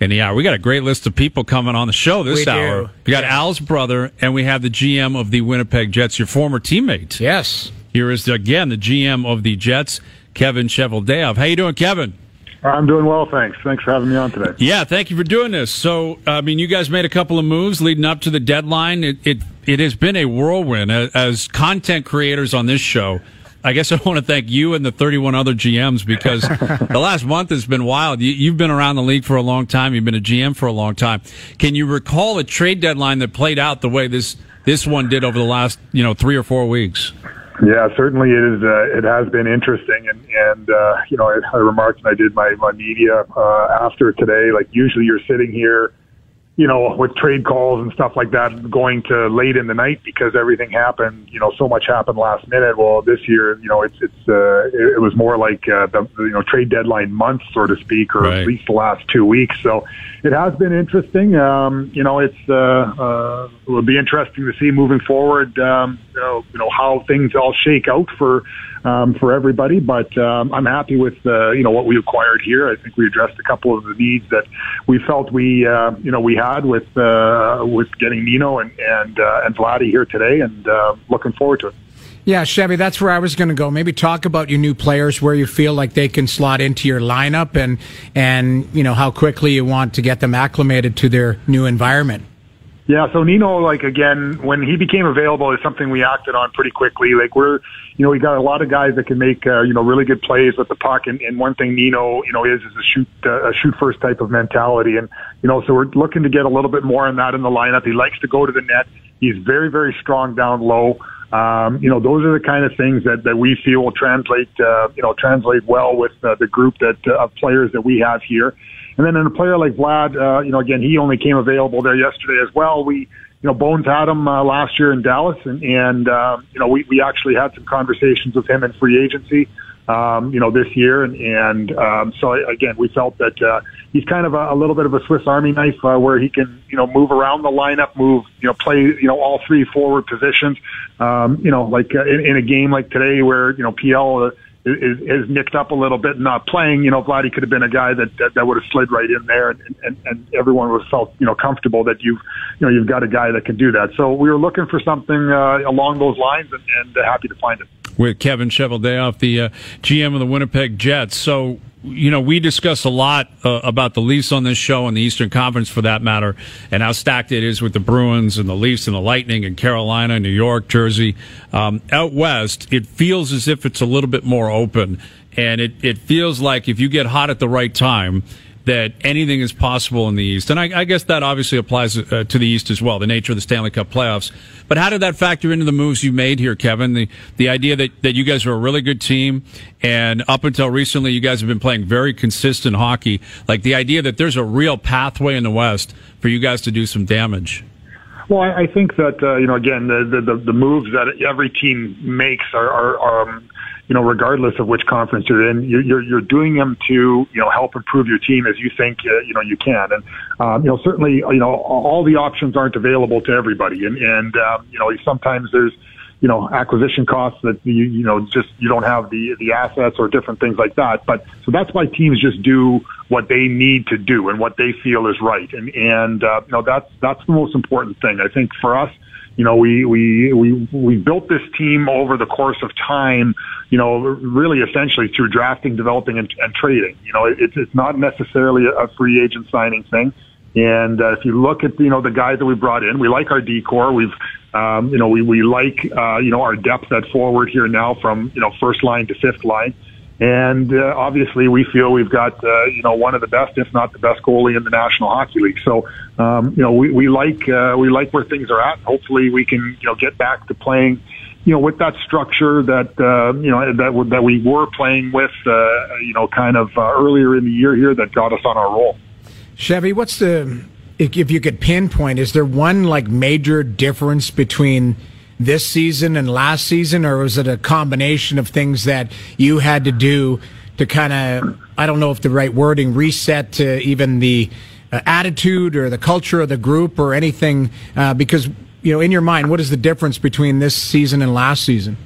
in the hour. We got a great list of people coming on the show this We hour. do. We got Yeah. Al's brother, and we have the GM of the Winnipeg Jets, your former teammate. Yes. Here is again the GM of the Jets, Kevin Cheveldayoff. How you doing, Kevin? I'm doing well, thanks. Thanks for having me on today. Yeah, thank you for doing this. So, I mean, you guys made a couple of moves leading up to the deadline. It it, it has been a whirlwind as, as content creators on this show. I guess I want to thank you and the 31 other GMs because the last month has been wild. You, you've been around the league for a long time. You've been a GM for a long time. Can you recall a trade deadline that played out the way this this one did over the last you know three or four weeks? Yeah, certainly it is. Uh, it has been interesting, and and uh, you know, I, I remarked and I did my my media uh, after today. Like usually, you're sitting here, you know, with trade calls and stuff like that, going to late in the night because everything happened. You know, so much happened last minute. Well, this year, you know, it's it's uh, it, it was more like uh, the you know trade deadline month, so to speak, or Right. at least the last two weeks. So it has been interesting. Um, you know, it's uh, uh, it will be interesting to see moving forward. Um, know, you know how things all shake out for um, for everybody. But um, I'm happy with uh, you know what we acquired here. I think we addressed a couple of the needs that we felt we uh, you know we had with uh, with getting Nino and and uh, and Vladdy here today, and uh, looking forward to it. Yeah, Chevy, that's where I was going to go. Maybe talk about your new players, where you feel like they can slot into your lineup, and and you know how quickly you want to get them acclimated to their new environment. Yeah, so Nino, like again, when he became available, is something we acted on pretty quickly. Like we're, you know, we got a lot of guys that can make, uh, you know, really good plays with the puck. And, and one thing Nino, you know, is is a shoot, uh, a shoot first type of mentality. And you know, so we're looking to get a little bit more in that in the lineup. He likes to go to the net. He's very, very strong down low. Um, you know, those are the kind of things that, that we feel will translate, uh, you know, translate well with uh, the group that uh, of players that we have here. And then in a player like Vlad, uh, you know, again, he only came available there yesterday as well. We, you know, Bones had him uh, last year in Dallas, and, and uh, you know, we, we actually had some conversations with him in free agency, um, you know, this year, and, and um, so again, we felt that uh, he's kind of a, a little bit of a Swiss Army knife uh, where he can, you know, move around the lineup, move, you know, play, you know, all three forward positions. Um, you know, like uh, in, in a game like today where you know PL. Uh, is, is nicked up a little bit and not playing, you know, Vladdy could have been a guy that, that, that would have slid right in there and, and, and everyone would have felt, you know, comfortable that you've, you know, you've got a guy that can do that. So we were looking for something, uh, along those lines and, and uh, happy to find it. with Kevin Cheveldayoff, the uh, GM of the Winnipeg Jets. So, you know, we discuss a lot uh, about the Leafs on this show and the Eastern Conference for that matter, and how stacked it is with the Bruins and the Leafs and the Lightning and Carolina, New York, Jersey. Um, out west, it feels as if it's a little bit more open, and it, it feels like if you get hot at the right time, that anything is possible in the East. And I, I guess that obviously applies uh, to the East as well, the nature of the Stanley Cup playoffs. But how did that factor into the moves you made here, Kevin? The, the idea that, that you guys are a really good team, and up until recently, you guys have been playing very consistent hockey. Like the idea that there's a real pathway in the West for you guys to do some damage. Well, I, think that uh, you know, again, the, the the the moves that every team makes are, are, are um, you know, regardless of which conference you're in, you're you're, doing them to you know help improve your team as you think uh, you know you can, and um, you know certainly you know all the options aren't available to everybody, and and um, you know sometimes there's you know acquisition costs that you you know just you don't have the the assets or different things like that. But so that's why teams just do what they need to do and what they feel is right, and and uh, you know that's that's the most important thing I think for us. You know, we we we we built this team over the course of time. You know, really essentially through drafting, developing, and, and trading. You know, it, it's not necessarily a free agent signing thing. And uh, if you look at you know the guys that we brought in, we like our D core. We've um, you know we we like uh, you know our depth at forward here now from you know first line to fifth line. And uh, obviously, we feel we've got uh, you know one of the best, if not the best, goalie in the National Hockey League. So um, you know we, we like uh, we like where things are at. Hopefully, we can you know get back to playing you know with that structure that uh, you know that that we were playing with uh, you know kind of uh, earlier in the year here that got us on our roll. Chevy, what's the if, if you could pinpoint? Is there one like major difference between this season and last season, or was it a combination of things that you had to do to kind of I don't know if the right wording reset to even the uh, attitude or the culture of the group or anything? Uh, because you know, in your mind, what is the difference between this season and last season?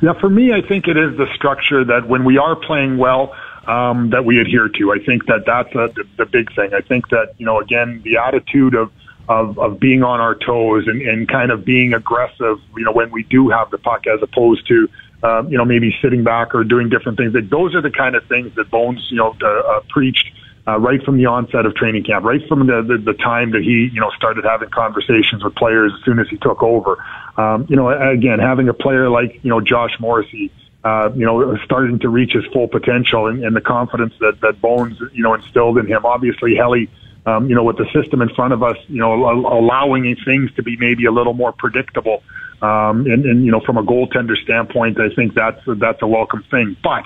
Yeah, for me, I think it is the structure that when we are playing well, um, that we adhere to. I think that that's a, the, the big thing. I think that you know again the attitude of of, of being on our toes and, and kind of being aggressive, you know, when we do have the puck as opposed to, um, you know, maybe sitting back or doing different things. That those are the kind of things that Bones, you know, uh, uh, preached uh, right from the onset of training camp, right from the, the, the time that he, you know, started having conversations with players as soon as he took over. Um, you know, again, having a player like, you know, Josh Morrissey, uh, you know, starting to reach his full potential and, and the confidence that, that Bones, you know, instilled in him. Obviously, Helly, um, you know, with the system in front of us, you know, allowing things to be maybe a little more predictable. Um, and, and, you know, from a goaltender standpoint, I think that's, that's a welcome thing. But,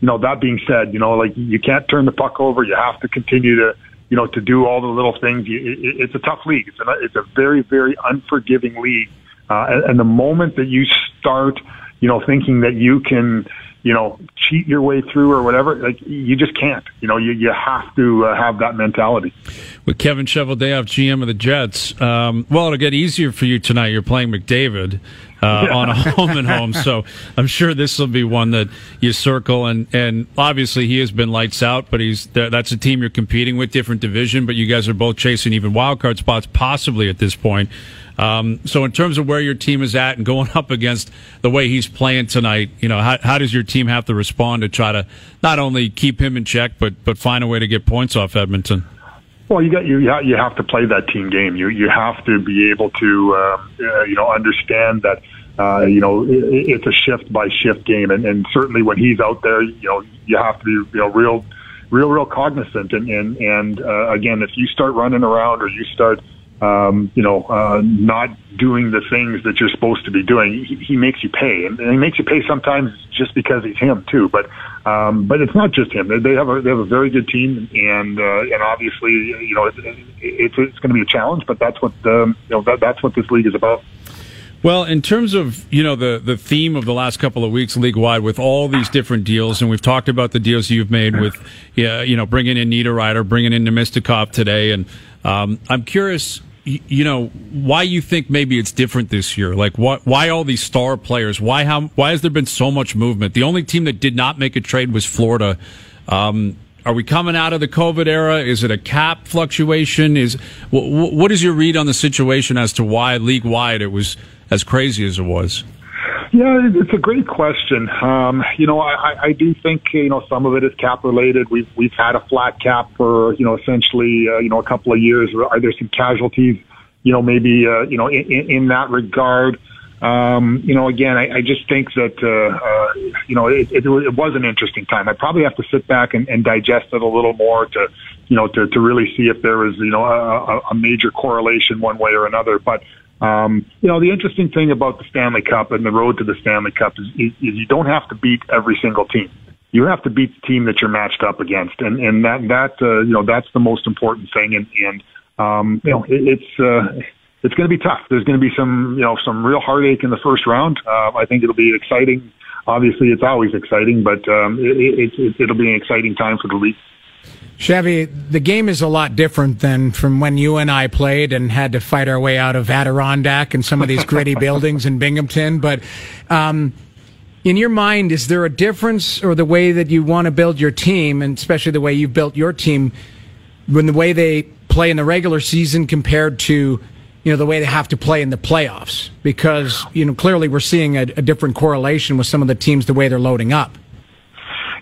you know, that being said, you know, like you can't turn the puck over. You have to continue to, you know, to do all the little things. It, it, it's a tough league. It's a, it's a very, very unforgiving league. Uh, and, and the moment that you start, you know, thinking that you can, you know, cheat your way through or whatever. Like you just can't. You know, you you have to uh, have that mentality. With Kevin Cheveldayoff, GM of the Jets, um, well, it'll get easier for you tonight. You're playing McDavid. Uh, yeah. on a home and home, so I'm sure this will be one that you circle. And and obviously he has been lights out, but he's that's a team you're competing with, different division, but you guys are both chasing even wild card spots, possibly at this point. Um, so, in terms of where your team is at and going up against the way he's playing tonight, you know, how, how does your team have to respond to try to not only keep him in check, but but find a way to get points off Edmonton? Well, you got you you have to play that team game. You you have to be able to um, uh, you know understand that uh, you know it, it's a shift by shift game, and, and certainly when he's out there, you know you have to be you know real real real cognizant. And and and uh, again, if you start running around or you start um, you know, uh, not doing the things that you're supposed to be doing. He, he makes you pay, and, he makes you pay sometimes just because he's him too. But um, but it's not just him. They, have a they have a very good team, and uh, and obviously, you know, it, it, it's it's going to be a challenge. But that's what um, you know that, that's what this league is about. Well, in terms of you know the the theme of the last couple of weeks league wide with all these different deals, and we've talked about the deals you've made with, yeah, you know, bringing in Nino Niederreiter, bringing in Namestnikov today, and um, I'm curious you know why you think maybe it's different this year? Like why all these star players? Why how why has there been so much movement? The only team that did not make a trade was florida. Um, are we coming out of the covid era? Is it a cap fluctuation? Is what is your read on the situation as to why league wide it was as crazy as it was yeah, it's a great question. Um, you know, I, I do think you know some of it is cap related. We've we've had a flat cap for you know essentially uh, you know a couple of years. Are there some casualties? You know, maybe uh, you know in, in that regard. Um, you know, again, I, I just think that uh, uh, you know it, it, it was an interesting time. I probably have to sit back and, and digest it a little more to you know to, to really see if there was you know a, a major correlation one way or another. But um, you know, the interesting thing about the Stanley Cup and the road to the Stanley Cup is, is, is you don't have to beat every single team. You have to beat the team that you're matched up against, and and that that uh, you know that's the most important thing. And and um, you know, it, it's uh, it's going to be tough. There's going to be some you know some real heartache in the first round. Uh, I think it'll be exciting. Obviously, it's always exciting, but um, it, it, it, it'll be an exciting time for the league. Chevy, the game is a lot different than from when you and I played and had to fight our way out of Adirondack and some of these gritty buildings in Binghamton. But um, in your mind, is there a difference or the way that you want to build your team, and especially the way you've built your team, when the way they play in the regular season compared to you know the way they have to play in the playoffs? Because you know clearly we're seeing a, a different correlation with some of the teams the way they're loading up.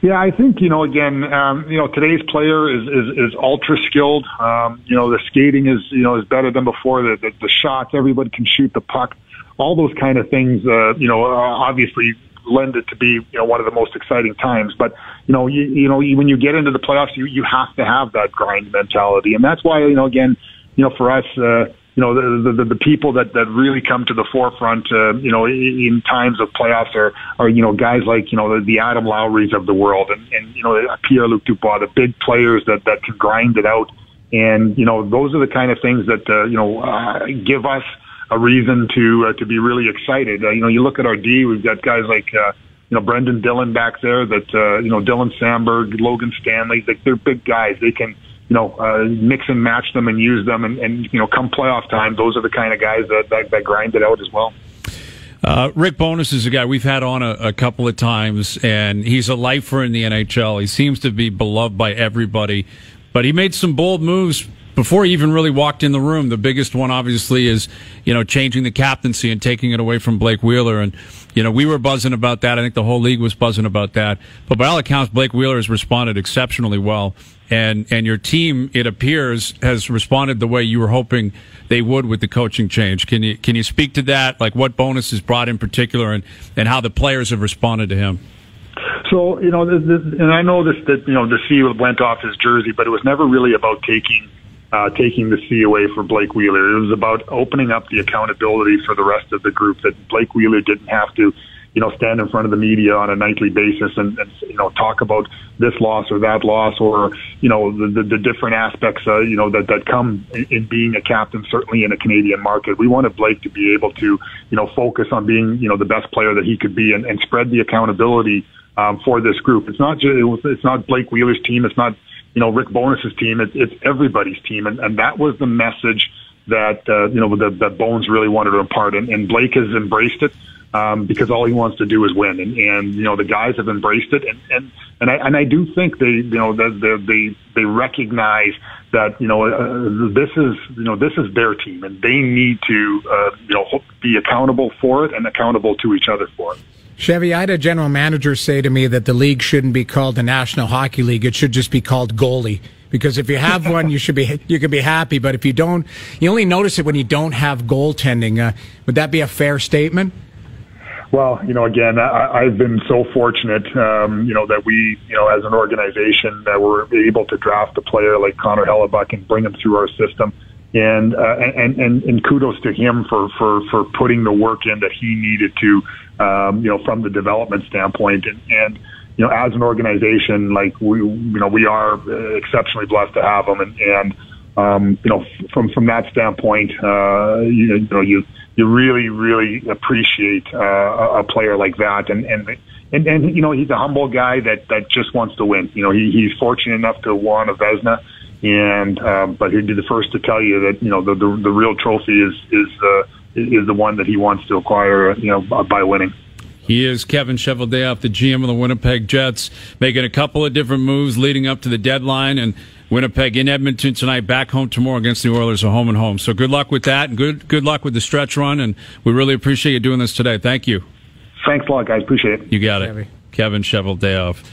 Yeah, I think you know. Again, um, you know, today's player is is, is ultra skilled. Um, you know, the skating is you know is better than before. The, the the shots, everybody can shoot the puck. All those kind of things, uh, you know, uh, obviously lend it to be you know one of the most exciting times. But you know, you, you know, when you get into the playoffs, you you have to have that grind mentality, and that's why you know again, you know, for us. Uh, you know, the, the, the people that, that really come to the forefront, uh, you know, in, times of playoffs are, are, you know, guys like, you know, the, the Adam Lowrys of the world and, and, you know, Pierre-Luc Dubois, the big players that, that can grind it out. And, you know, those are the kind of things that, uh, you know, uh, give us a reason to, uh, to be really excited. Uh, you know, you look at our D, we've got guys like, uh, you know, Brendan Dillon back there that, uh, you know, Dylan Samberg, Logan Stanley, like they're big guys. They can, you know, uh, mix and match them and use them. And, and, you know, come playoff time, those are the kind of guys that, that, that grind it out as well. Uh, Rick Bowness is a guy we've had on a, a, couple of times, and he's a lifer in the NHL. He seems to be beloved by everybody, but he made some bold moves before he even really walked in the room. The biggest one, obviously, is you know changing the captaincy and taking it away from Blake Wheeler. And you know we were buzzing about that. I think the whole league was buzzing about that. But by all accounts, Blake Wheeler has responded exceptionally well, and and your team, it appears, has responded the way you were hoping they would with the coaching change. Can you can you speak to that? Like what Bowness's brought in particular, and and how the players have responded to him. So you know, this, this, and I know this that you know the C went off his jersey, but it was never really about taking uh, taking the C away for Blake Wheeler. It was about opening up the accountability for the rest of the group that Blake Wheeler didn't have to you know, stand in front of the media on a nightly basis and, and you know, talk about this loss or that loss or, you know, the, the, the different aspects, uh, you know, that, that come in, in being a captain, certainly in a Canadian market. We wanted Blake to be able to, you know, focus on being, you know, the best player that he could be and, and spread the accountability um, for this group. It's not just, it's not Blake Wheeler's team. It's not, you know, Rick Bowness's team. It's, it's everybody's team. And, and that was the message that, uh, you know, that, that Bones really wanted to impart. And, and Blake has embraced it um, because all he wants to do is win. And, and you know the guys have embraced it, and and and I, and I do think they you know that they they recognize that you know uh, this is you know this is their team, and they need to uh, you know be accountable for it and accountable to each other for it. Chevy, I had a general manager say to me that the league shouldn't be called the National Hockey League; it should just be called goalie because if you have one, you should be you can be happy. But if you don't, you only notice it when you don't have goaltending. Uh, would that be a fair statement? Well, you know, again, I, I've been so fortunate, um, you know, that we, you know, as an organization, that we're able to draft a player like Connor Hellebuyck and bring him through our system. And, uh, and, and, and kudos to him for, for, for putting the work in that he needed to, um, you know, from the development standpoint. And, and, you know, as an organization, like we, you know, we are exceptionally blessed to have him. And, and, um, you know, from, from that standpoint, uh, you, you know, you, you really, really appreciate uh, a player like that. And, and, and, and, you know, he's a humble guy that, that just wants to win. You know, he, he's fortunate enough to won a Vezina. And, um, but he'd be the first to tell you that, you know, the, the, the real trophy is, is, uh, is the one that he wants to acquire, you know, by winning. He is Kevin Cheveldayoff, the GM of the Winnipeg Jets, making a couple of different moves leading up to the deadline. And Winnipeg in Edmonton tonight, back home tomorrow against the Oilers, a home and home. So good luck with that, and good good luck with the stretch run. And we really appreciate you doing this today. Thank you. Thanks a lot, guys. Appreciate it. You got it, Kevin Cheveldayoff.